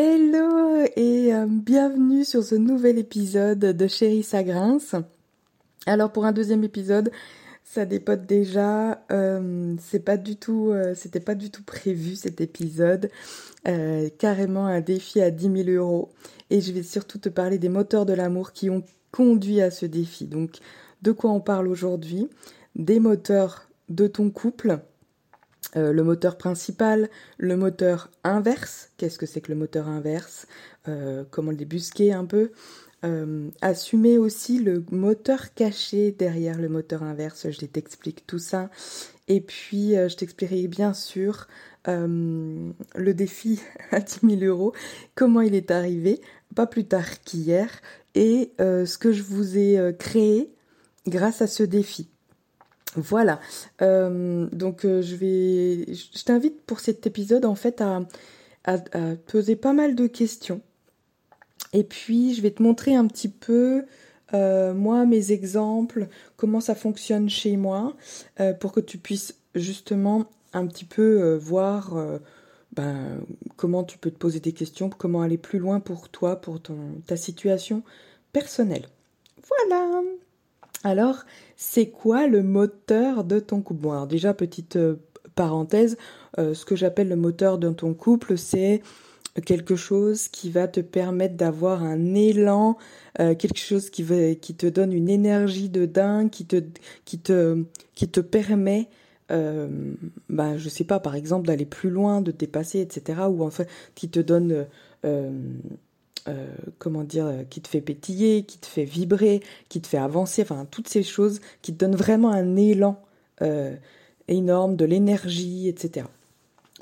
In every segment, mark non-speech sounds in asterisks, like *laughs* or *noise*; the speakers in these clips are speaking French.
Hello et euh, bienvenue sur ce nouvel épisode de Chérie ça grince. Alors pour un deuxième épisode, ça dépote déjà. Euh, c'est pas du tout, euh, c'était pas du tout prévu cet épisode. carrément un défi à 10 000 euros. Et je vais surtout te parler des moteurs de l'amour qui ont conduit à ce défi. Donc de quoi on parle aujourd'hui? Des moteurs de ton couple euh, le moteur principal, le moteur inverse. Qu'est-ce que c'est que le moteur inverse? Euh, Comment le débusquer un peu? Euh, Assumer aussi le moteur caché derrière le moteur inverse. Je t'explique tout ça. Et puis, je t'expliquerai bien sûr le défi *laughs* à 10 000 euros, comment il est arrivé, pas plus tard qu'hier, et ce que je vous ai créé grâce à ce défi. Voilà. Euh, donc euh, je vais, je t'invite pour cet épisode en fait à, poser pas mal de questions. Et puis je vais te montrer un petit peu euh, moi mes exemples, comment ça fonctionne chez moi, pour que tu puisses justement un petit peu voir ben, comment tu peux te poser des questions, comment aller plus loin pour toi, pour ta situation personnelle. Voilà. Alors, c'est quoi le moteur de ton couple? Bon, alors déjà, petite euh, parenthèse, euh, ce que j'appelle le moteur de ton couple, c'est quelque chose qui va te permettre d'avoir un élan, euh, quelque chose qui, te donne une énergie de dingue, qui te, qui te, permet, euh, bah, je sais pas, par exemple, d'aller plus loin, de dépasser, etc. Ou en fait, qui te donne comment dire, euh, qui te fait pétiller, qui te fait vibrer, qui te fait avancer, enfin toutes ces choses qui te donnent vraiment un élan euh, énorme, de l'énergie, etc.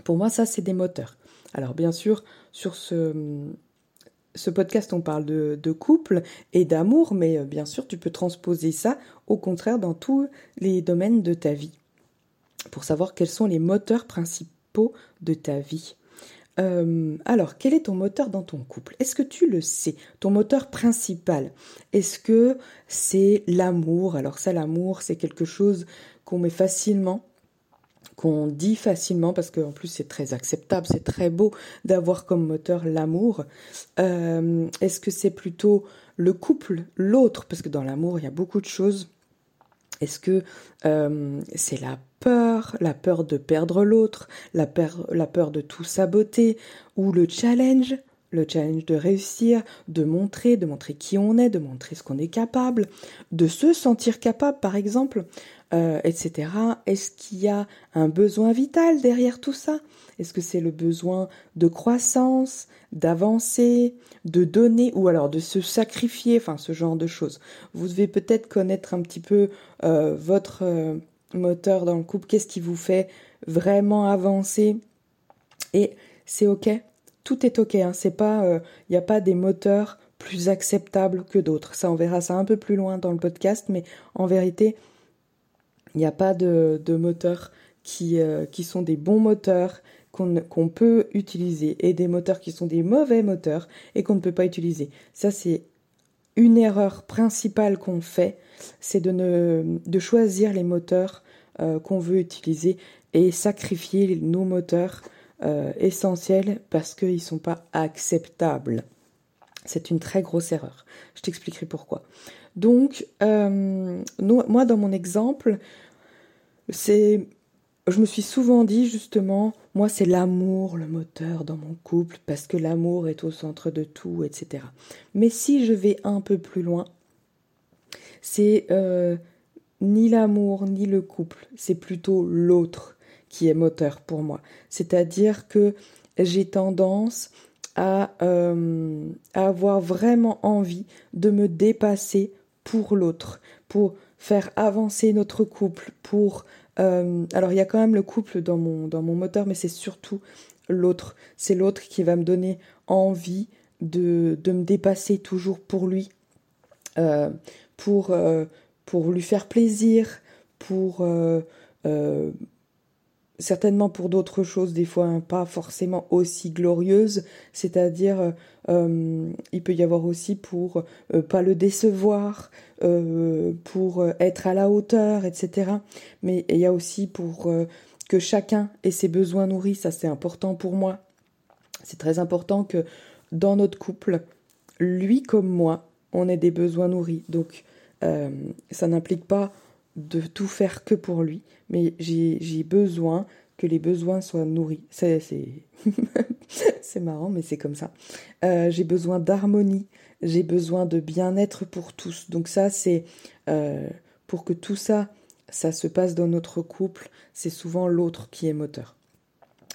Pour moi, ça, c'est des moteurs. Alors bien sûr, sur ce, podcast, on parle de couple et d'amour, mais bien sûr, tu peux transposer ça, au contraire, dans tous les domaines de ta vie, pour savoir quels sont les moteurs principaux de ta vie. Euh, alors, quel est ton moteur dans ton couple? Est-ce que tu le sais? Ton moteur principal Est-ce que c'est l'amour? Alors ça, l'amour, c'est quelque chose qu'on met facilement qu'on dit facilement parce qu'en plus c'est très acceptable, c'est très beau d'avoir comme moteur l'amour. Euh, est-ce que c'est plutôt le couple, l'autre? Parce que dans l'amour il y a beaucoup de choses. Est-ce que euh, c'est la la peur de perdre l'autre, la, la peur de tout saboter, ou le challenge, le challenge de réussir, de montrer, de montrer qui on est, de montrer ce qu'on est capable, de se sentir capable par exemple, euh, etc. Est-ce qu'il y a un besoin vital derrière tout ça? Est-ce que c'est le besoin de croissance, d'avancer, de donner ou alors de se sacrifier, enfin ce genre de choses? Vous devez peut-être connaître un petit peu euh, votre... Euh, moteur dans le couple, qu'est-ce qui vous fait vraiment avancer? Et c'est ok, tout est ok, hein. c'est il euh, n'y a pas des moteurs plus acceptables que d'autres. Ça, on verra ça un peu plus loin dans le podcast, mais en vérité, il n'y a pas de, moteurs qui, euh, qui sont des bons moteurs qu'on peut utiliser et des moteurs qui sont des mauvais moteurs et qu'on ne peut pas utiliser. Ça, c'est une erreur principale qu'on fait, c'est de, ne, de choisir les moteurs euh, qu'on veut utiliser et sacrifier nos moteurs euh, essentiels parce qu'ils ne sont pas acceptables. C'est une très grosse erreur. Je t'expliquerai pourquoi. Donc, euh, moi, dans mon exemple, c'est, je me suis souvent dit justement, moi, c'est l'amour, le moteur dans mon couple, parce que l'amour est au centre de tout, etc. Mais si je vais un peu plus loin, c'est ni l'amour ni le couple, c'est plutôt l'autre qui est moteur pour moi. C'est-à-dire que j'ai tendance à, euh, avoir vraiment envie de me dépasser pour l'autre, pour faire avancer notre couple, pour... Euh, alors il y a quand même le couple dans mon, moteur, mais c'est surtout l'autre. C'est l'autre qui va me donner envie de, me dépasser toujours pour lui, euh, pour pour lui faire plaisir, pour euh, euh, certainement pour d'autres choses, des fois hein, pas forcément aussi glorieuses, c'est-à-dire euh, il peut y avoir aussi pour pas le décevoir, pour être à la hauteur, etc. Mais il y a aussi pour que chacun ait ses besoins nourris, ça c'est important pour moi. C'est très important que dans notre couple, lui comme moi, on ait des besoins nourris. Donc, euh, ça n'implique pas de tout faire que pour lui, mais j'ai besoin que les besoins soient nourris. *laughs* C'est marrant, mais c'est comme ça. Euh, j'ai besoin d'harmonie, j'ai besoin de bien-être pour tous. Donc ça, c'est euh, pour que tout ça, ça se passe dans notre couple, c'est souvent l'autre qui est moteur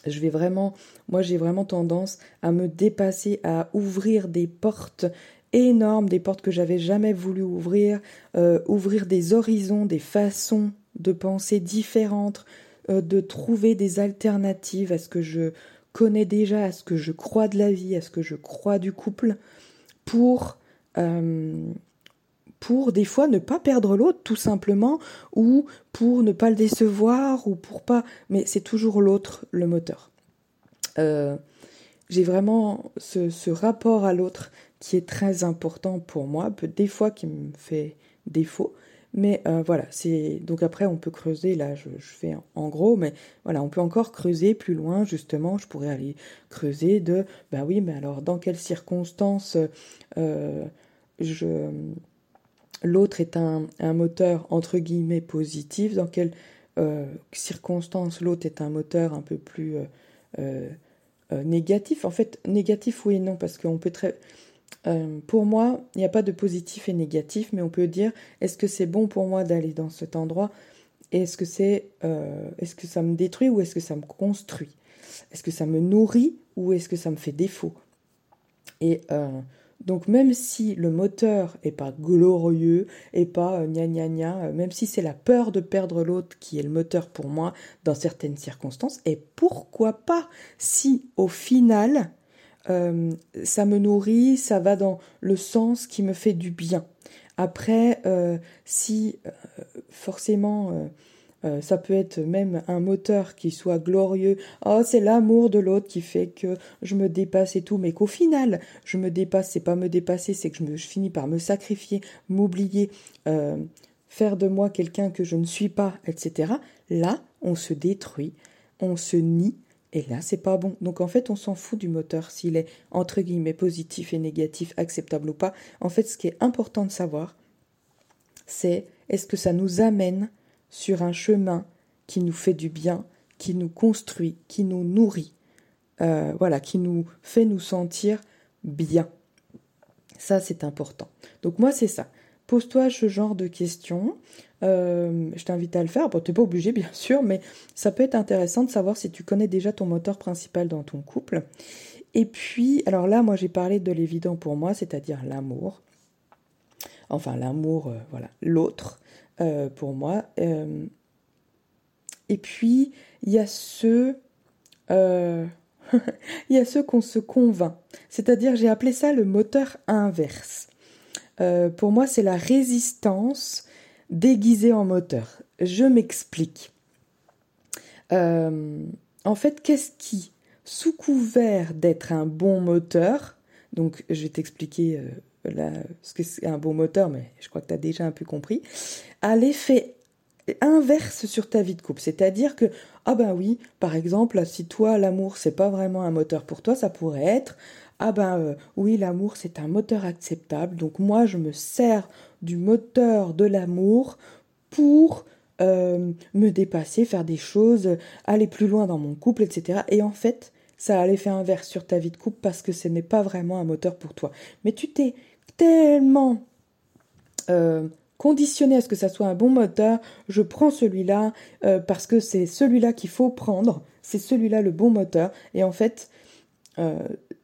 je vais vraiment, moi j'ai vraiment tendance à me dépasser, à ouvrir des portes énormes, des portes que j'avais jamais voulu ouvrir, euh, ouvrir des horizons, des façons de penser différentes, euh, de trouver des alternatives à ce que je connais déjà, à ce que je crois de la vie, à ce que je crois du couple, pour euh, pour des fois ne pas perdre l'autre tout simplement ou pour ne pas le décevoir ou pour pas mais c'est toujours l'autre le moteur. J'ai vraiment ce, rapport à l'autre qui est très important pour moi des fois qui me fait défaut mais euh, voilà c'est donc après on peut creuser là je, fais en gros mais voilà on peut encore creuser plus loin justement je pourrais aller creuser de bah oui mais alors dans quelles circonstances euh, je l'autre est un, moteur entre guillemets positif, dans quelles euh, circonstances l'autre est un moteur un peu plus négatif. En fait, négatif oui et non, parce qu'on peut très... pour moi, il n'y a pas de positif et négatif, mais on peut dire est-ce que c'est bon pour moi d'aller dans cet endroit? Est-ce que c'est, est-ce que ça me détruit ou est-ce que ça me construit? Est-ce que ça me nourrit ou est-ce que ça me fait défaut? Et donc même si le moteur est pas glorieux, et pas euh, gna gna gna, euh, même si c'est la peur de perdre l'autre qui est le moteur pour moi dans certaines circonstances, et pourquoi pas si au final euh, ça me nourrit, ça va dans le sens qui me fait du bien. Après, si forcément euh, ça peut être même un moteur qui soit glorieux. Oh, c'est l'amour de l'autre qui fait que je me dépasse et tout, mais qu'au final, je me dépasse, c'est pas me dépasser, c'est que je, finis par me sacrifier, m'oublier, euh, faire de moi quelqu'un que je ne suis pas, etc. Là, on se détruit, on se nie, et là, c'est pas bon. Donc en fait, on s'en fout du moteur, s'il est entre guillemets positif et négatif, acceptable ou pas. En fait, ce qui est important de savoir, c'est est-ce que ça nous amène sur un chemin qui nous fait du bien, qui nous construit, qui nous nourrit, euh, voilà, qui nous fait nous sentir bien. Ça, c'est important. Donc moi, c'est ça. Pose-toi ce genre de questions. Euh, je t'invite à le faire. Bon, tu n'es pas obligé, bien sûr, mais ça peut être intéressant de savoir si tu connais déjà ton moteur principal dans ton couple. Et puis, alors là, moi, j'ai parlé de l'évident pour moi, c'est-à-dire l'amour. Enfin, l'amour, euh, voilà, l'autre. Euh, pour moi. Et puis, il y a ceux, *laughs* il y a ceux qu'on se convainc. C'est-à-dire, j'ai appelé ça le moteur inverse. pour moi, c'est la résistance déguisée en moteur. Je m'explique. en fait, qu'est-ce qui, sous couvert d'être un bon moteur, donc je vais t'expliquer ce que c'est un bon moteur, mais je crois que tu as déjà un peu compris, a l'effet inverse sur ta vie de couple. C'est-à-dire que, ah ben oui, par exemple, si toi, l'amour, c'est pas vraiment un moteur pour toi, ça pourrait être, ah ben euh, oui, l'amour, c'est un moteur acceptable, donc moi, je me sers du moteur de l'amour pour euh, me dépasser, faire des choses, aller plus loin dans mon couple, etc. Et en fait, ça a l'effet inverse sur ta vie de couple parce que ce n'est pas vraiment un moteur pour toi. Mais tu t'es tellement euh, conditionné à ce que ça soit un bon moteur, je prends celui-là parce que c'est celui-là qu'il faut prendre, c'est celui-là le bon moteur, et en fait,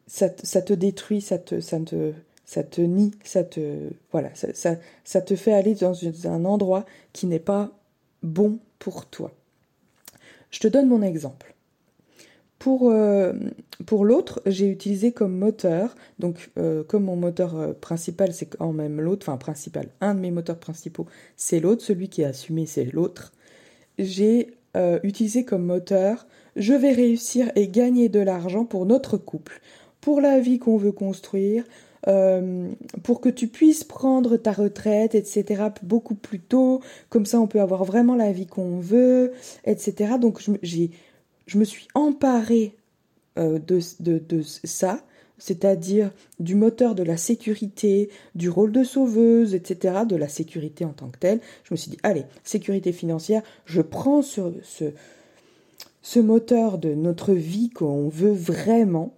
ça, te détruit, ça te, ça te, ça te nie, ça te, voilà, ça, te fait aller dans un endroit qui n'est pas bon pour toi. Je te donne mon exemple. Pour, euh, l'autre, j'ai utilisé comme moteur, donc euh, comme mon moteur euh, principal c'est quand même l'autre, enfin principal, un de mes moteurs principaux c'est l'autre, celui qui est assumé c'est l'autre, j'ai utilisé comme moteur je vais réussir et gagner de l'argent pour notre couple, pour la vie qu'on veut construire, pour que tu puisses prendre ta retraite, etc., beaucoup plus tôt, comme ça on peut avoir vraiment la vie qu'on veut, etc. Donc j'ai je me suis emparée de, de, de ça, c'est-à-dire du moteur de la sécurité, du rôle de sauveuse, etc., de la sécurité en tant que telle. Je me suis dit, allez, sécurité financière, je prends ce, ce moteur de notre vie qu'on veut vraiment,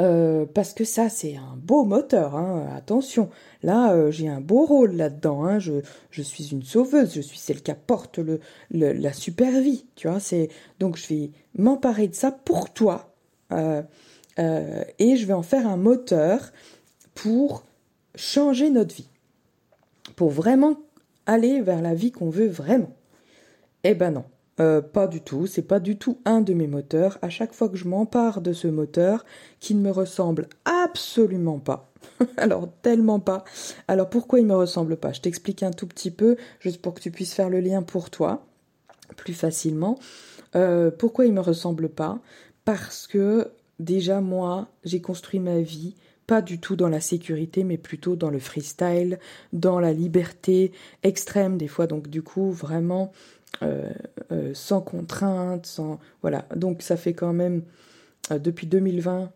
euh, parce que ça, c'est un beau moteur, hein, attention. Là, euh, j'ai un beau rôle là-dedans. Hein, je, suis une sauveuse, je suis celle qui apporte le, la super vie, tu vois. Donc je vais m'emparer de ça pour toi. Euh, et je vais en faire un moteur pour changer notre vie, pour vraiment aller vers la vie qu'on veut vraiment. Eh ben non, euh, pas du tout, c'est pas du tout un de mes moteurs. À chaque fois que je m'empare de ce moteur, qui ne me ressemble absolument pas, *laughs* alors tellement pas. Alors pourquoi il me ressemble pas? Je t'explique un tout petit peu, juste pour que tu puisses faire le lien pour toi plus facilement. Euh, pourquoi il me ressemble pas? Parce que déjà moi, j'ai construit ma vie pas du tout dans la sécurité, mais plutôt dans le freestyle, dans la liberté extrême des fois. Donc du coup, vraiment sans contrainte, sans voilà. Donc ça fait quand même euh, depuis 2020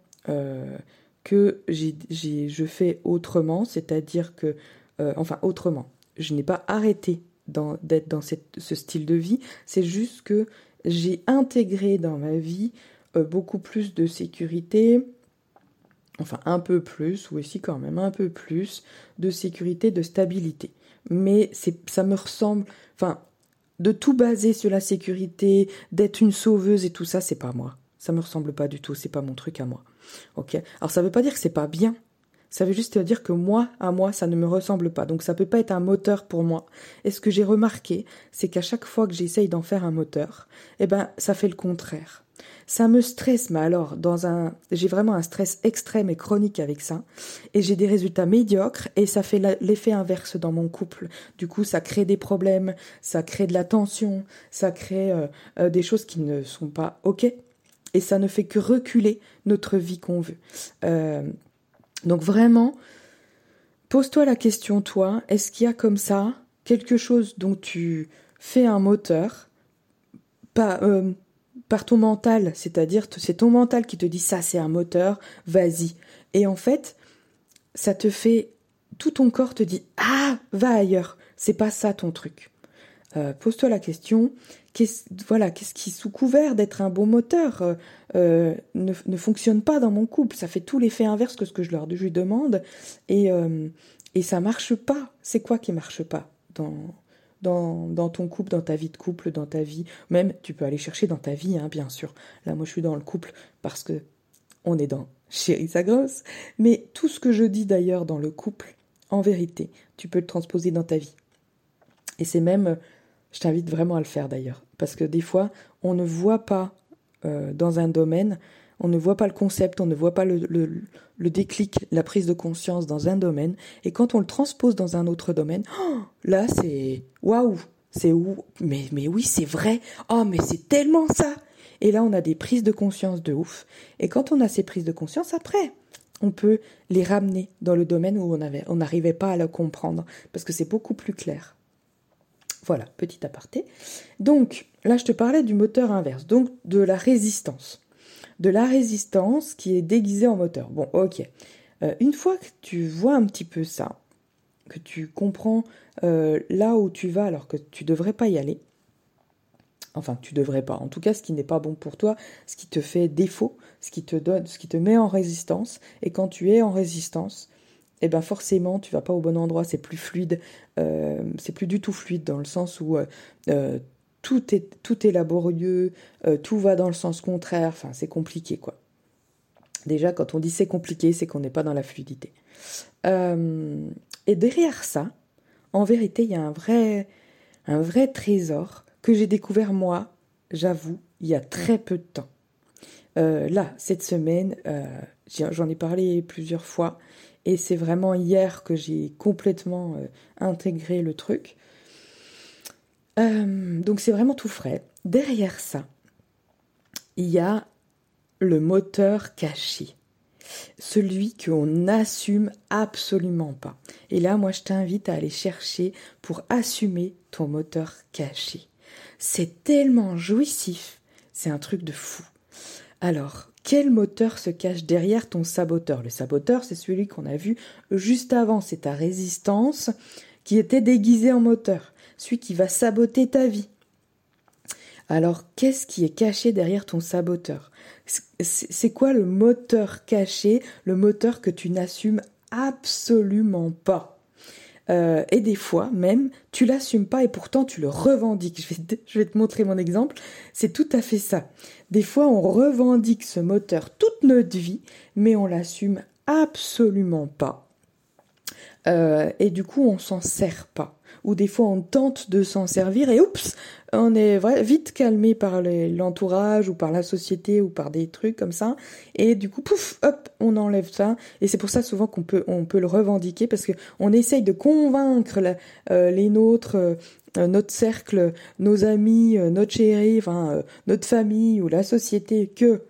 que j'ai, je fais autrement, c'est-à-dire que enfin autrement. Je n'ai pas arrêté d'être dans ce style de vie. C'est juste que j'ai intégré dans ma vie euh, beaucoup plus de sécurité, enfin un peu plus, ou aussi quand même un peu plus de sécurité, de stabilité. Mais ça me ressemble, enfin, de tout baser sur la sécurité, d'être une sauveuse et tout ça, c'est pas moi. Ça me ressemble pas du tout, c'est pas mon truc à moi. Ok? Alors ça veut pas dire que c'est pas bien. Ça veut juste dire que moi, à moi, ça ne me ressemble pas. Donc ça peut pas être un moteur pour moi. Et ce que j'ai remarqué, c'est qu'à chaque fois que j'essaye d'en faire un moteur, eh ben, ça fait le contraire. Ça me stresse, mais alors, dans un, j'ai vraiment un stress extrême et chronique avec ça, et j'ai des résultats médiocres, et ça fait l'effet inverse dans mon couple. Du coup, ça crée des problèmes, ça crée de la tension, ça crée euh, euh, des choses qui ne sont pas ok, et ça ne fait que reculer notre vie qu'on veut. Euh, donc vraiment, pose-toi la question, toi, est-ce qu'il y a comme ça quelque chose dont tu fais un moteur, pas par ton mental, c'est-à-dire c'est ton mental qui te dit ça c'est un moteur, vas-y. Et en fait, ça te fait tout ton corps te dit ah va ailleurs, c'est pas ça ton truc. Euh, pose-toi la question, qu'est-ce, voilà, qu'est-ce qui sous couvert d'être un bon moteur euh, euh, ne, fonctionne pas dans mon couple, ça fait tout l'effet inverse que ce que je leur lui demande et et ça marche pas. C'est quoi qui marche pas dans dans, ton couple, dans ta vie de couple, dans ta vie. Même, tu peux aller chercher dans ta vie, hein, bien sûr. Là, moi, je suis dans le couple parce que on est dans chérie sa grosse. Mais tout ce que je dis d'ailleurs dans le couple, en vérité, tu peux le transposer dans ta vie. Et c'est même, je t'invite vraiment à le faire d'ailleurs. Parce que des fois, on ne voit pas euh, dans un domaine on ne voit pas le concept, on ne voit pas le, déclic, la prise de conscience dans un domaine, et quand on le transpose dans un autre domaine, oh, là c'est waouh, c'est où mais, oui c'est vrai, oh mais c'est tellement ça. Et là on a des prises de conscience de ouf, et quand on a ces prises de conscience après, on peut les ramener dans le domaine où on avait, on n'arrivait pas à le comprendre, parce que c'est beaucoup plus clair. Voilà, petit aparté. Donc, là, je te parlais du moteur inverse, donc de la résistance de la résistance qui est déguisée en moteur. Bon, ok. Euh, une fois que tu vois un petit peu ça, que tu comprends euh, là où tu vas alors que tu devrais pas y aller, enfin tu devrais pas, en tout cas ce qui n'est pas bon pour toi, ce qui te fait défaut, ce qui te donne, ce qui te met en résistance, et quand tu es en résistance, eh ben forcément tu vas pas au bon endroit, c'est plus fluide, euh, c'est plus du tout fluide dans le sens où tout est, laborieux, euh, tout va dans le sens contraire, enfin c'est compliqué quoi. Déjà quand on dit c'est compliqué, c'est qu'on n'est pas dans la fluidité. Euh, et derrière ça, en vérité, il y a un vrai, un vrai trésor que j'ai découvert moi, j'avoue, il y a très peu de temps. Euh, là, cette semaine, j'en ai parlé plusieurs fois, et c'est vraiment hier que j'ai complètement intégré le truc. Euh, donc c'est vraiment tout frais. Derrière ça, il y a le moteur caché. Celui qu'on n'assume absolument pas. Et là, moi, je t'invite à aller chercher pour assumer ton moteur caché. C'est tellement jouissif. C'est un truc de fou. Alors, quel moteur se cache derrière ton saboteur? Le saboteur, c'est celui qu'on a vu juste avant, c'est ta résistance qui était déguisée en moteur, celui qui va saboter ta vie. Alors, qu'est-ce qui est caché derrière ton saboteur? C'est quoi le moteur caché, le moteur que tu n'assumes absolument pas? Euh, et des fois même, tu l'assumes pas et pourtant tu le revendiques. Je vais, te, montrer mon exemple. C'est tout à fait ça. Des fois, on revendique ce moteur toute notre vie, mais on l'assume absolument pas. Euh, et du coup, on s'en sert pas ou des fois on tente de s'en servir et oups, on est vite calmé par l'entourage ou par la société ou par des trucs comme ça. Et du coup pouf hop on enlève ça. Et c'est pour ça souvent qu'on peut on peut le revendiquer parce que on essaye de convaincre euh, les nôtres euh, notre cercle, nos amis, euh, notre chéri, enfin notre famille ou la société que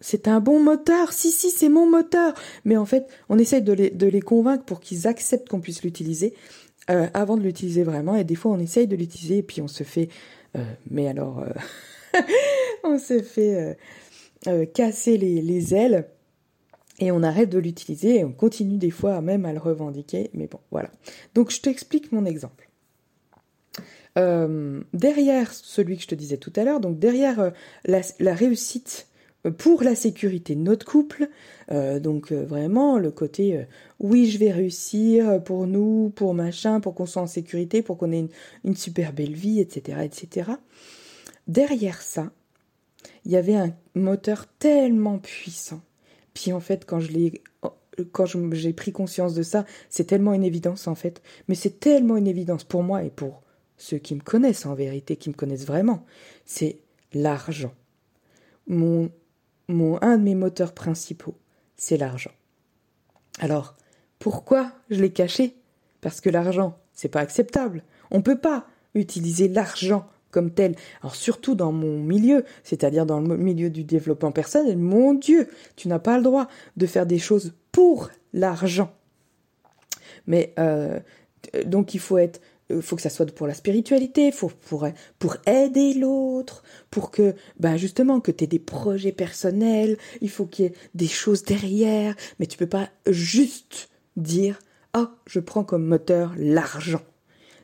c'est un bon moteur, si si c'est mon moteur, mais en fait on essaye de les, de les convaincre pour qu'ils acceptent qu'on puisse l'utiliser euh, avant de l'utiliser vraiment. Et des fois, on essaye de l'utiliser et puis on se fait, euh, mais alors, euh, *laughs* on se fait casser les, ailes et on arrête de l'utiliser et on continue des fois même à le revendiquer. Mais bon, voilà. Donc, je t'explique mon exemple. derrière celui que je te disais tout à l'heure, donc derrière la réussite pour la sécurité de notre couple. Euh, donc euh, vraiment le côté euh, oui je vais réussir pour nous, pour machin, pour qu'on soit en sécurité, pour qu'on ait une, super belle vie, etc., etc. Derrière ça, il y avait un moteur tellement puissant. Puis en fait quand je l'ai quand j'ai pris conscience de ça, c'est tellement une évidence en fait, mais c'est tellement une évidence pour moi et pour ceux qui me connaissent en vérité, qui me connaissent vraiment, c'est l'argent. Mon un de mes moteurs principaux, c'est l'argent. Alors, pourquoi je l'ai caché? Parce que l'argent, c'est pas acceptable. On ne peut pas utiliser l'argent comme tel. Alors surtout dans mon milieu, c'est-à-dire dans le milieu du développement personnel, mon Dieu, tu n'as pas le droit de faire des choses pour l'argent. Mais euh, donc il faut être faut que ça soit pour la spiritualité, faut pour pour aider l'autre, pour que ben justement que tu aies des projets personnels, il faut qu'il y ait des choses derrière, mais tu peux pas juste dire "Oh, je prends comme moteur l'argent."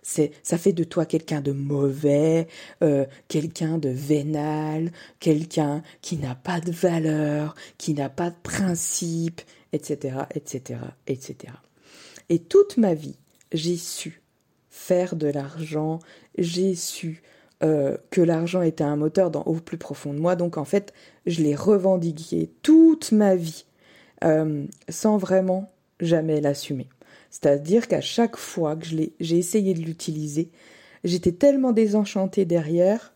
C'est ça fait de toi quelqu'un de mauvais, euh, quelqu'un de vénal, quelqu'un qui n'a pas de valeur, qui n'a pas de principe, etc., etc., etc. Et toute ma vie, j'ai su faire de l'argent, j'ai su euh, que l'argent était un moteur dans, au plus profond de moi, donc en fait, je l'ai revendiqué toute ma vie, euh, sans vraiment jamais l'assumer. C'est-à-dire qu'à chaque fois que j'ai essayé de l'utiliser, j'étais tellement désenchantée derrière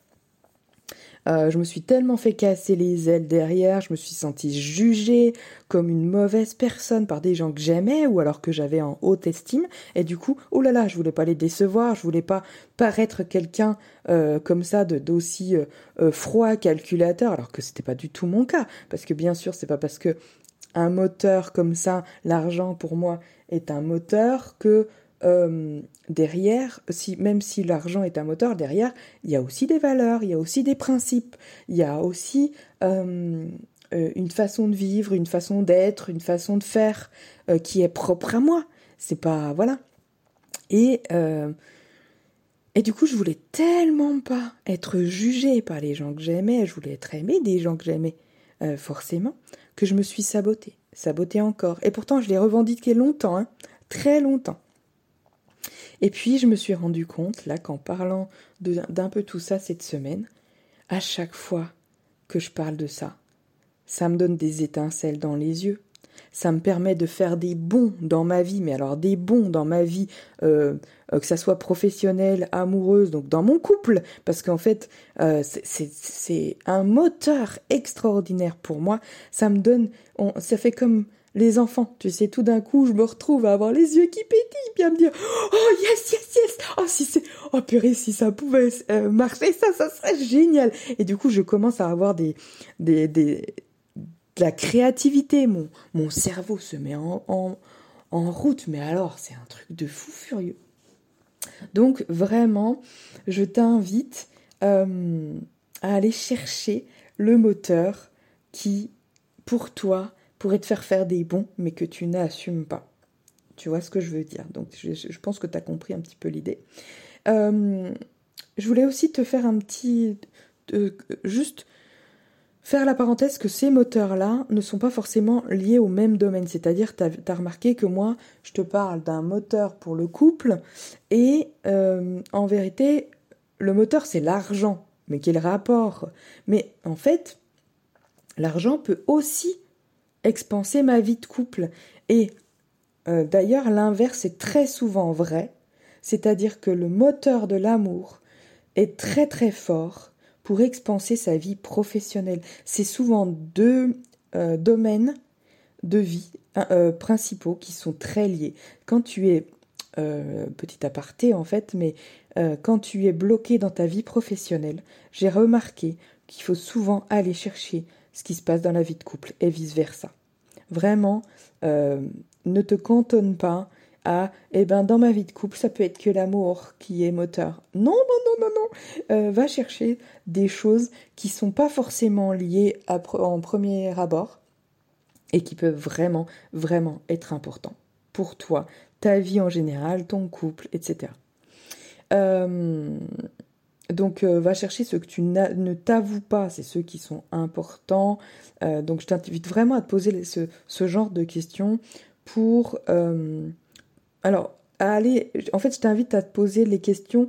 euh, je me suis tellement fait casser les ailes derrière, je me suis sentie jugée comme une mauvaise personne par des gens que j'aimais ou alors que j'avais en haute estime. Et du coup, oh là là, je voulais pas les décevoir, je voulais pas paraître quelqu'un euh, comme ça de d'aussi euh, froid, calculateur, alors que c'était pas du tout mon cas. Parce que bien sûr, c'est pas parce que un moteur comme ça, l'argent pour moi est un moteur que euh, derrière, si, même si l'argent est un moteur, derrière, il y a aussi des valeurs, il y a aussi des principes, il y a aussi euh, euh, une façon de vivre, une façon d'être, une façon de faire qui est propre à moi. C'est pas. Voilà. Et. et du coup, je voulais tellement pas être jugée par les gens que j'aimais, je voulais être aimée des gens que j'aimais, forcément, que je me suis sabotée, sabotée encore. Et pourtant, je l'ai revendiqué longtemps, hein, très longtemps. Et puis je me suis rendu compte, là, qu'en parlant d'un peu tout ça cette semaine, à chaque fois que je parle de ça, ça me donne des étincelles dans les yeux. Ça me permet de faire des bons dans ma vie, mais alors des bons dans ma vie, euh, que ça soit professionnelle, amoureuse, donc dans mon couple, parce qu'en fait, euh, c'est un moteur extraordinaire pour moi. Ça me donne, ça fait comme les enfants, tu sais, tout d'un coup, je me retrouve à avoir les yeux qui pétillent, puis à me dire, oh yes, yes, yes, oh si c'est, oh purée, si ça pouvait euh, marcher, ça, ça serait génial. Et du coup, je commence à avoir des, des, de la créativité. Mon, cerveau se met en, en, en route, mais alors, c'est un truc de fou furieux. Donc vraiment, je t'invite euh, à aller chercher le moteur qui, pour toi, pourraient te faire faire des bons, mais que tu n'assumes pas. Tu vois ce que je veux dire Donc je, pense que tu as compris un petit peu l'idée. Euh, je voulais aussi te faire un petit... juste faire la parenthèse que ces moteurs-là ne sont pas forcément liés au même domaine. C'est-à-dire, tu as, remarqué que moi, je te parle d'un moteur pour le couple, et euh, en vérité, le moteur, c'est l'argent. Mais quel rapport? Mais en fait, l'argent peut aussi expanser ma vie de couple. Et euh, d'ailleurs, l'inverse est très souvent vrai. C'est-à-dire que le moteur de l'amour est très très fort pour expanser sa vie professionnelle. C'est souvent deux euh, domaines de vie euh, principaux qui sont très liés. Quand tu es, petit aparté en fait, mais quand tu es bloqué dans ta vie professionnelle, j'ai remarqué qu'il faut souvent aller chercher ce qui se passe dans la vie de couple et vice-versa. Vraiment, ne te cantonne pas à eh ben dans ma vie de couple ça peut être que l'amour qui est moteur. Non non non non non. Euh, va chercher des choses qui sont pas forcément liées en premier abord et qui peuvent vraiment vraiment être importants pour toi, ta vie en général, ton couple, etc. Euh, donc euh, va chercher ce que tu ne t'avoues pas, c'est ceux qui sont importants. donc je t'invite vraiment à te poser ce, genre de questions pour alors, aller, en fait, je t'invite à te poser les questions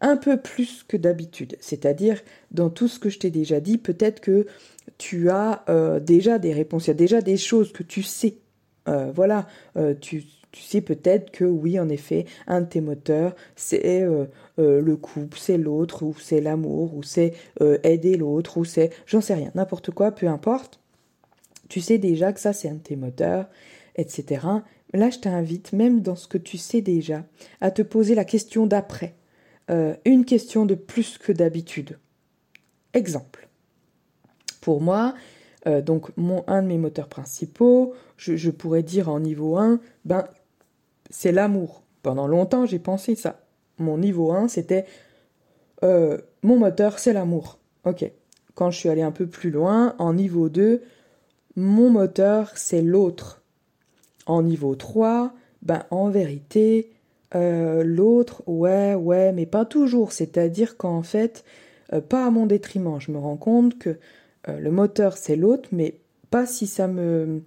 un peu plus que d'habitude. C'est-à-dire, dans tout ce que je t'ai déjà dit, peut-être que tu as euh, déjà des réponses, il y a déjà des choses que tu sais. Euh, voilà, euh, tu, tu, sais peut-être que oui, en effet, un de tes moteurs, c'est le couple, c'est l'autre, ou c'est l'amour, ou c'est aider l'autre, ou c'est, j'en sais rien, n'importe quoi, peu importe. Tu sais déjà que ça, c'est un de tes moteurs, etc. Là, je t'invite, même dans ce que tu sais déjà, à te poser la question d'après. Euh, une question de plus que d'habitude. Exemple. Pour moi, euh, donc mon, un de mes moteurs principaux, je, pourrais dire en niveau 1, ben, c'est l'amour. Pendant longtemps, j'ai pensé ça. Mon niveau 1, c'était euh, mon moteur, c'est l'amour. Ok. Quand je suis allé un peu plus loin, en niveau 2, mon moteur, c'est l'autre. En niveau 3, ben en vérité, euh, l'autre, ouais, ouais, mais pas toujours. C'est-à-dire qu'en fait, euh, pas à mon détriment. Je me rends compte que le moteur, c'est l'autre, mais pas si ça me.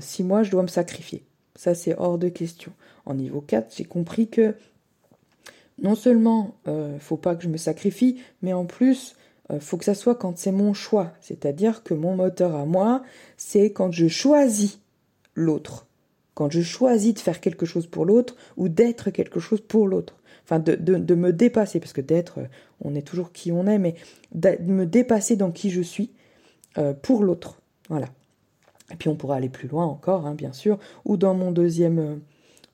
si moi, je dois me sacrifier. Ça, c'est hors de question. En niveau 4, j'ai compris que non seulement faut pas que je me sacrifie, mais en plus, faut que ça soit quand c'est mon choix. C'est-à-dire que mon moteur à moi, c'est quand je choisis l'autre, quand je choisis de faire quelque chose pour l'autre ou d'être quelque chose pour l'autre. Enfin, de, de, me dépasser, parce que d'être, euh, on est toujours qui on est, mais de me dépasser dans qui je suis euh, pour l'autre. Voilà. Et puis on pourra aller plus loin encore, hein, bien sûr, ou dans mon deuxième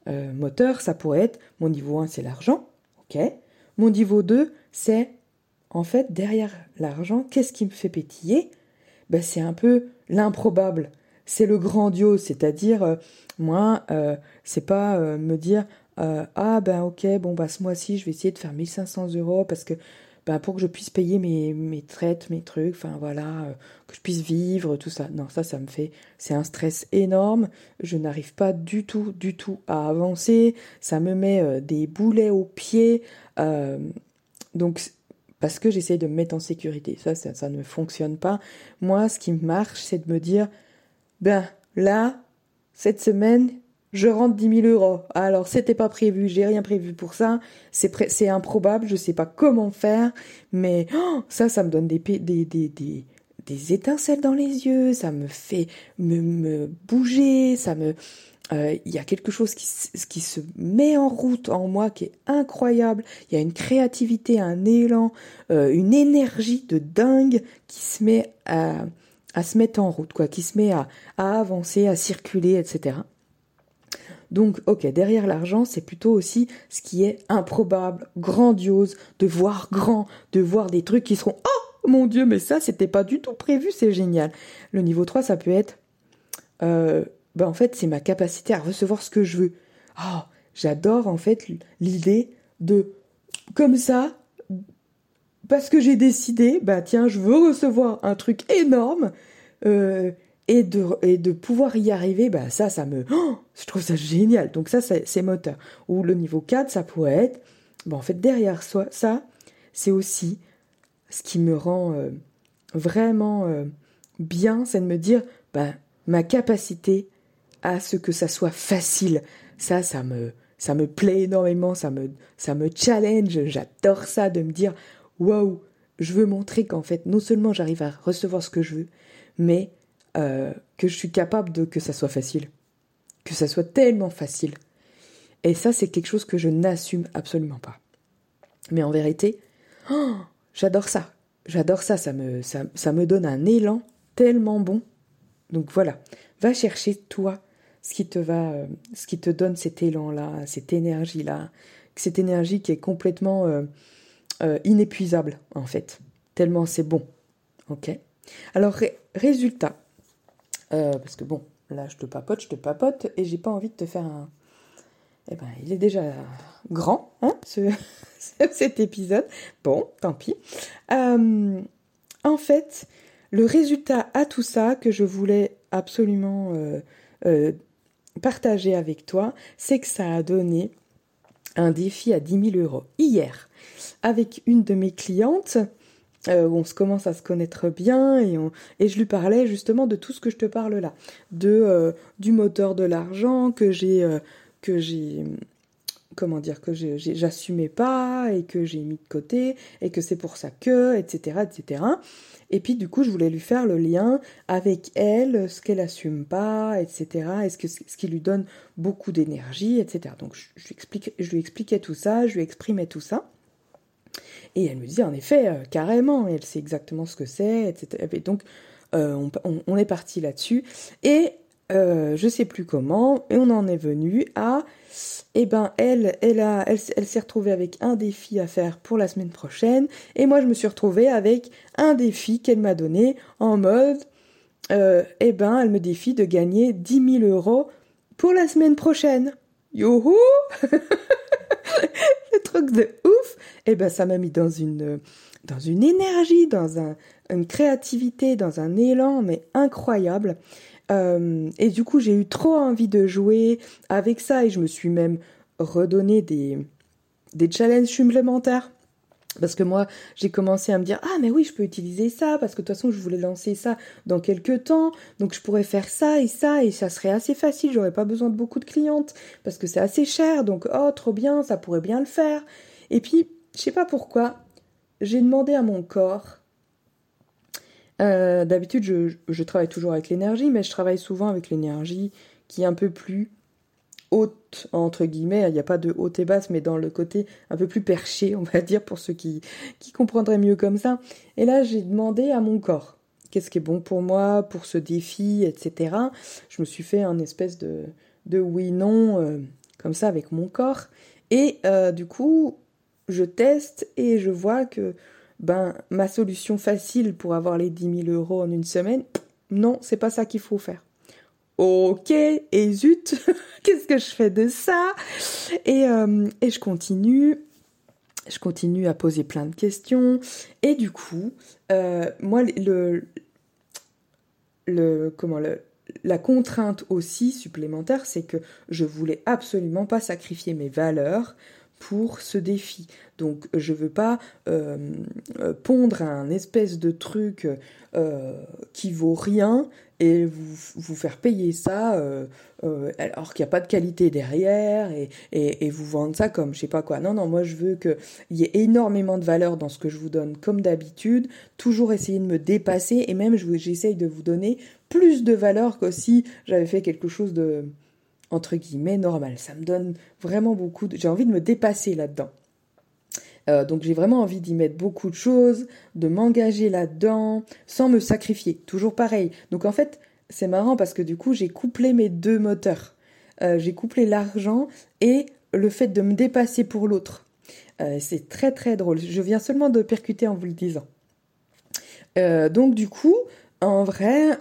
euh, moteur, ça pourrait être, mon niveau 1, c'est l'argent, ok. Mon niveau 2, c'est, en fait, derrière l'argent, qu'est-ce qui me fait pétiller? Ben, C'est un peu l'improbable, c'est le grandiose, c'est-à-dire, euh, moi, euh, c'est pas euh, me dire, ah ben ok, bon bah ce mois-ci, je vais essayer de faire 1500 euros parce que ben, pour que je puisse payer mes, mes traites, mes trucs, enfin voilà, que je puisse vivre, tout ça. Non, ça, ça me fait, c'est un stress énorme. Je n'arrive pas du tout, du tout à avancer. Ça me met des boulets aux pieds. donc, parce que j'essaie de me mettre en sécurité. Ça, ça, ça ne fonctionne pas. C'est ce qui marche, c'est de me dire, ben là, cette semaine, je rentre 10 000 euros. Alors, c'était pas prévu, j'ai rien prévu pour ça. C'est, improbable, je sais pas comment faire, mais oh, ça, ça me donne des, des, des, des, des étincelles dans les yeux, ça me fait me, me bouger, ça me. Euh, il y a quelque chose qui, se met en route en moi qui est incroyable. Il y a une créativité, un élan, euh, une énergie de dingue qui se met à à se mettre en route, quoi, qui se met à, avancer, à circuler, etc. Donc, ok, derrière l'argent, c'est plutôt aussi ce qui est improbable, grandiose, de voir grand, de voir des trucs qui seront Oh mon Dieu, mais ça, c'était pas du tout prévu, c'est génial. Le niveau 3, ça peut être euh, ben en fait, c'est ma capacité à recevoir ce que je veux. Oh, j'adore en fait l'idée de comme ça, parce que j'ai décidé, bah tiens, je veux recevoir un truc énorme, euh, et, de, et de pouvoir y arriver, bah ça, ça me... Oh, je trouve ça génial. Donc ça, c'est moteur. Ou le niveau 4, ça pourrait être... Bon, en fait, derrière ça, c'est aussi ce qui me rend euh, vraiment euh, bien, c'est de me dire, bah, ma capacité à ce que ça soit facile. Ça, ça me, ça me plaît énormément, ça me, ça me challenge, j'adore ça de me dire, waouh, je veux montrer qu'en fait, non seulement j'arrive à recevoir ce que je veux, mais euh, que je suis capable de que ça soit facile. Que ça soit tellement facile. Et ça, c'est quelque chose que je n'assume absolument pas. Mais en vérité, oh, j'adore ça. J'adore ça. Ça me, ça, ça me donne un élan tellement bon. Donc voilà, va chercher toi ce qui te va, euh, ce qui te donne cet élan-là, cette énergie-là, cette énergie qui est complètement euh, inépuisable en fait, tellement c'est bon. Ok? Alors résultat, parce que bon, là je te papote, je te papote et j'ai pas envie de te faire un. Eh ben, il est déjà grand, hein, ce, *laughs* cet épisode. Bon, tant pis. en fait, le résultat à tout ça que je voulais absolument partager avec toi, c'est que ça a donné un défi à 10 000 euros hier avec une de mes clientes. Euh, on se commence à se connaître bien et, je lui parlais justement de tout ce que je te parle là, de euh, du moteur de l'argent que j'ai euh, que j'ai comment dire que j'assumais pas et que j'ai mis de côté et que c'est pour ça que etc etc et puis du coup, je voulais lui faire le lien avec elle, ce qu'elle assume pas, etc. Est-ce que ce qui lui donne beaucoup d'énergie, etc. Donc je lui expliquais tout ça, je lui exprimais tout ça. Et elle me dit en effet, euh, carrément, elle sait exactement ce que c'est, etc. Et donc euh, on, est parti là-dessus. Et euh, je sais plus comment, et on en est venu à eh ben elle, elle a, elle, s'est retrouvée avec un défi à faire pour la semaine prochaine, et moi je me suis retrouvée avec un défi qu'elle m'a donné en mode, euh, eh ben elle me défie de gagner 10 000 euros pour la semaine prochaine. Youhou *laughs* *laughs* Le truc de ouf Eh ben ça m'a mis dans une, dans énergie, dans un, une créativité, dans un élan, mais incroyable. Euh, et du coup, j'ai eu trop envie de jouer avec ça et je me suis même redonné des, des challenges supplémentaires. Parce que moi, j'ai commencé à me dire ah mais oui, je peux utiliser ça parce que de toute façon, je voulais lancer ça dans quelques temps, donc je pourrais faire ça et ça et ça serait assez facile. J'aurais pas besoin de beaucoup de clientes parce que c'est assez cher, donc oh trop bien, ça pourrait bien le faire. Et puis, je sais pas pourquoi, j'ai demandé à mon corps euh, d'habitude, je, travaille toujours avec l'énergie, mais je travaille souvent avec l'énergie qui est un peu plus haute, entre guillemets. Il n'y a pas de haute et basse, mais dans le côté un peu plus perché, *laughs* on va dire, pour ceux qui, qui comprendraient mieux comme ça. Et là, j'ai demandé à mon corps qu'est-ce qui est bon pour moi, pour ce défi, etc. Je me suis fait un espèce de, de oui-non, euh, comme ça, avec mon corps. Et euh, du coup, je teste et je vois que ben ma solution facile pour avoir les 10 000 euros en une semaine, non, c'est pas ça qu'il faut faire. Ok, et zut, *laughs* qu'est-ce que je fais de ça? Et, euh, et je continue, je continue à poser plein de questions. Et du coup, euh, moi, le, comment le, la contrainte aussi supplémentaire, c'est que je voulais absolument pas sacrifier mes valeurs pour ce défi. Donc je veux pas euh, pondre un espèce de truc qui vaut rien et vous, vous faire payer ça alors qu'il n'y a pas de qualité derrière et, et, vous vendre ça comme je sais pas quoi. Non, non, moi je veux qu'il y ait énormément de valeur dans ce que je vous donne comme d'habitude, toujours essayer de me dépasser et même j'essaye de vous donner plus de valeur que si j'avais fait quelque chose de entre guillemets normal. Ça me donne vraiment beaucoup. De... J'ai envie de me dépasser là-dedans. Euh, donc j'ai vraiment envie d'y mettre beaucoup de choses, de m'engager là-dedans, sans me sacrifier. Toujours pareil. Donc en fait, c'est marrant parce que du coup, j'ai couplé mes deux moteurs. Euh, j'ai couplé l'argent et le fait de me dépasser pour l'autre. Euh, c'est très très drôle. Je viens seulement de percuter en vous le disant. donc du coup, en vrai,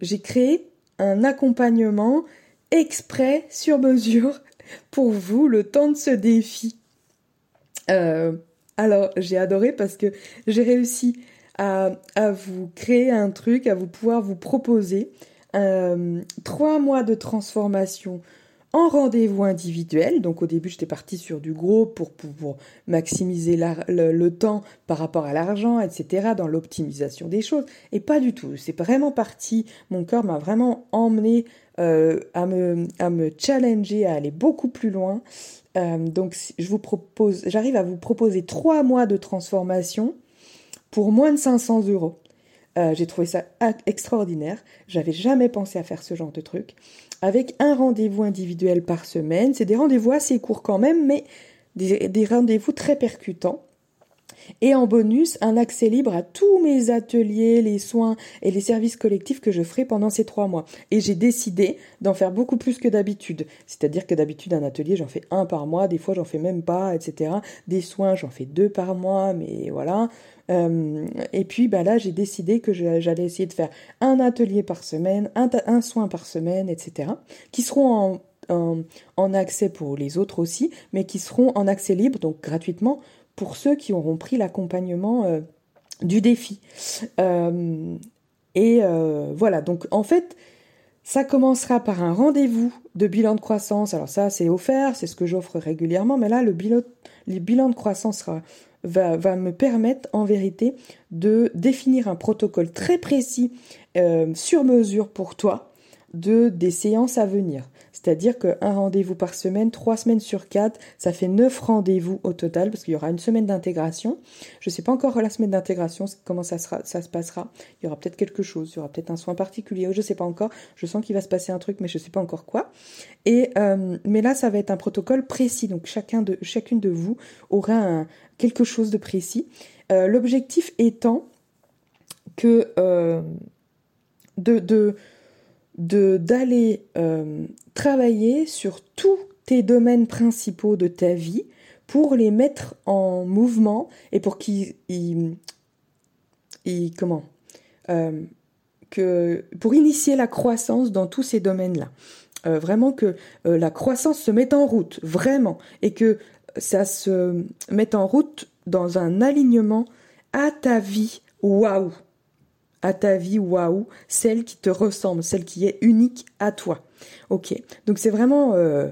j'ai créé un accompagnement exprès sur mesure pour vous le temps de ce défi. Euh, alors j'ai adoré parce que j'ai réussi à, vous créer un truc, à vous pouvoir vous proposer euh, trois mois de transformation en rendez-vous individuel. Donc au début, j'étais partie sur du gros pour, pour, maximiser le, temps par rapport à l'argent, etc., dans l'optimisation des choses. Et pas du tout. C'est vraiment parti, mon corps m'a vraiment emmené euh, à, me, à me challenger, à aller beaucoup plus loin. Euh, donc je vous propose, j'arrive à vous proposer trois mois de transformation pour moins de 500 euros. Euh, j'ai trouvé ça extraordinaire. J'avais jamais pensé à faire ce genre de truc. Avec un rendez-vous individuel par semaine. C'est des rendez-vous assez courts quand même, mais des rendez-vous très percutants. Et en bonus, un accès libre à tous mes ateliers, les soins et les services collectifs que je ferai pendant ces trois mois. Et j'ai décidé d'en faire beaucoup plus que d'habitude. C'est-à-dire que d'habitude, un atelier, j'en fais un par mois, des fois, j'en fais même pas, etc. Des soins, j'en fais deux par mois, mais voilà. Euh, et puis bah là, j'ai décidé que j'allais essayer de faire un atelier par semaine, un, soin par semaine, etc. Qui seront en, en accès pour les autres aussi, mais qui seront en accès libre, donc gratuitement pour ceux qui auront pris l'accompagnement euh, du défi. Euh, et euh, voilà, donc en fait, ça commencera par un rendez-vous de bilan de croissance. Alors ça, c'est offert, c'est ce que j'offre régulièrement, mais là, le bilan, de croissance va, me permettre en vérité de définir un protocole très précis sur mesure pour toi de des séances à venir. C'est-à-dire qu'un rendez-vous par semaine, trois semaines sur quatre, ça fait neuf rendez-vous au total, parce qu'il y aura une semaine d'intégration. Je ne sais pas encore la semaine d'intégration, comment ça, sera, ça se passera. Il y aura peut-être quelque chose, il y aura peut-être un soin particulier, je ne sais pas encore. Je sens qu'il va se passer un truc, mais je ne sais pas encore quoi. Et euh, mais là, ça va être un protocole précis, donc chacun de, chacune de vous aura quelque chose de précis. Euh, l'objectif étant que euh, de de d'aller euh, travailler sur tous tes domaines principaux de ta vie pour les mettre en mouvement et pour qu'ils comment euh, que pour initier la croissance dans tous ces domaines-là. Euh, vraiment que la croissance se mette en route, vraiment, et que ça se mette en route dans un alignement à ta vie. Waouh à ta vie, waouh, celle qui te ressemble, celle qui est unique à toi. Ok, donc c'est vraiment euh,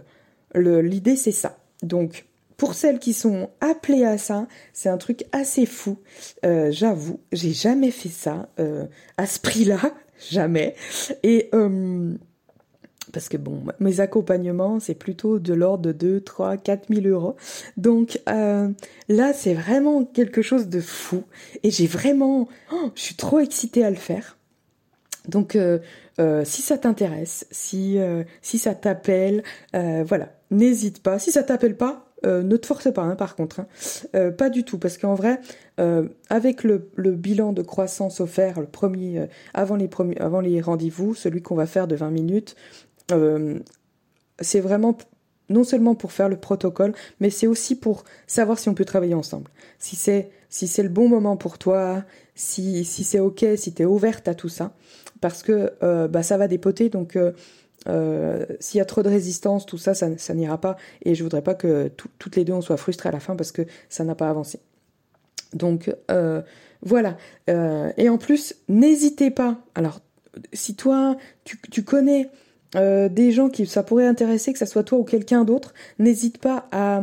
l'idée, c'est ça. Donc pour celles qui sont appelées à ça, c'est un truc assez fou. Euh, J'avoue, j'ai jamais fait ça euh, à ce prix-là, *laughs* jamais. Et euh, parce que bon, mes accompagnements, c'est plutôt de l'ordre de 2, 3, 4 000 euros. Donc euh, là, c'est vraiment quelque chose de fou. Et j'ai vraiment... Oh, je suis trop excitée à le faire. Donc euh, euh, si ça t'intéresse, si, si ça t'appelle, voilà, n'hésite pas. Si ça t'appelle pas, ne te force pas, hein, par contre. Hein. pas du tout, parce qu'en vrai, avec le, le, bilan de croissance offert, le premier, avant les, avant les rendez-vous, celui qu'on va faire de 20 minutes, c'est vraiment non seulement pour faire le protocole, mais c'est aussi pour savoir si on peut travailler ensemble. Si c'est si c'est le bon moment pour toi, si, si c'est ok, si tu es ouverte à tout ça, parce que euh, bah, ça va dépoter, donc euh, s'il y a trop de résistance, tout ça, ça, n'ira pas, et je voudrais pas que toutes les deux on soit frustrées à la fin parce que ça n'a pas avancé. Donc voilà. et en plus, n'hésitez pas. Alors, si toi, tu connais euh, des gens qui ça pourrait intéresser, que ça soit toi ou quelqu'un d'autre, n'hésite pas à,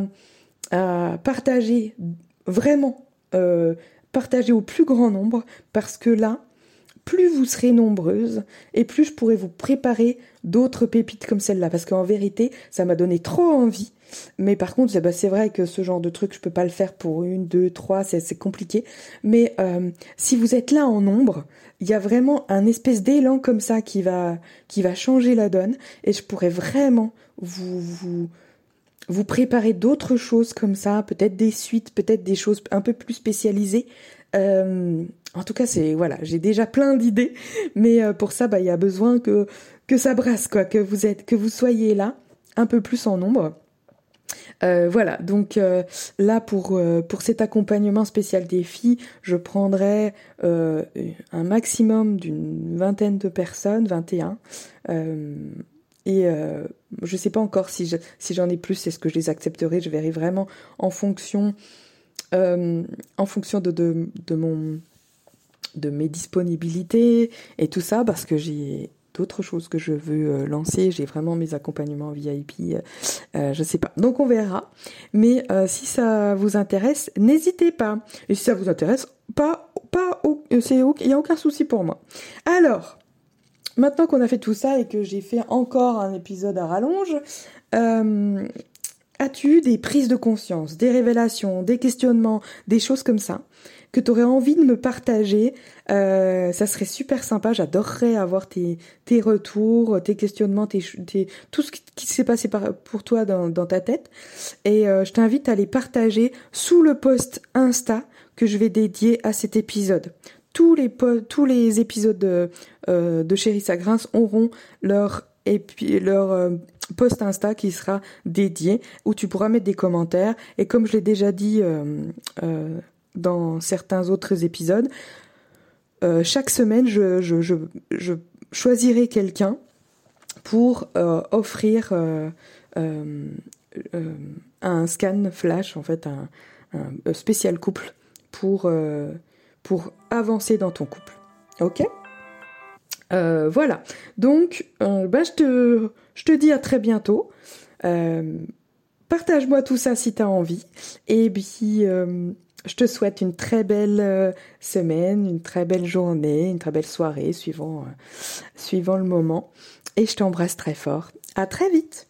partager vraiment, euh, partager au plus grand nombre, parce que là, plus vous serez nombreuses et plus je pourrai vous préparer d'autres pépites comme celle-là. Parce qu'en vérité, ça m'a donné trop envie. Mais par contre, bah, c'est vrai que ce genre de truc, je peux pas le faire pour une, deux, trois, c'est compliqué. Mais euh, si vous êtes là en nombre, il y a vraiment un espèce d'élan comme ça qui va, qui va changer la donne. Et je pourrais vraiment vous, vous, vous préparer d'autres choses comme ça, peut-être des suites, peut-être des choses un peu plus spécialisées. Euh, en tout cas, c'est voilà, j'ai déjà plein d'idées, mais euh, pour ça, bah, il y a besoin que que ça brasse, quoi, que vous êtes, que vous soyez là, un peu plus en nombre. Euh, voilà, donc euh, là pour pour cet accompagnement spécial des filles, je prendrai un maximum d'une vingtaine de personnes, 21. et je sais pas encore si j'en ai plus, est-ce que je les accepterai? Je verrai vraiment en fonction en fonction de, de, de mes disponibilités et tout ça parce que j'ai d'autres choses que je veux euh, lancer. J'ai vraiment mes accompagnements VIP, euh, euh, je sais pas. Donc on verra. Mais si ça vous intéresse, n'hésitez pas. Et si ça vous intéresse, pas, pas, c'est il y a aucun souci pour moi. Alors, maintenant qu'on a fait tout ça et que j'ai fait encore un épisode à rallonge, as-tu des prises de conscience, des révélations, des questionnements, des choses comme ça? Que tu aurais envie de me partager, euh, ça serait super sympa. J'adorerais avoir tes, tes retours, tes questionnements, tes, tout ce qui, s'est passé pour toi dans, ta tête. Et euh, je t'invite à les partager sous le post Insta que je vais dédier à cet épisode. Tous les, tous les épisodes de, euh, de Chérie auront leur, leur euh, post Insta qui sera dédié où tu pourras mettre des commentaires. Et comme je l'ai déjà dit dans certains autres épisodes, euh, chaque semaine, je, choisirai quelqu'un pour euh, offrir euh, un scan flash, en fait, un, un spécial couple pour, pour avancer dans ton couple. Ok? Voilà. Donc, bah, je, te, je te dis à très bientôt. Partage-moi tout ça si tu as envie. Et puis, je te souhaite une très belle euh, semaine, une très belle journée, une très belle soirée, suivant, euh, suivant le moment. Et je t'embrasse très fort. À très vite!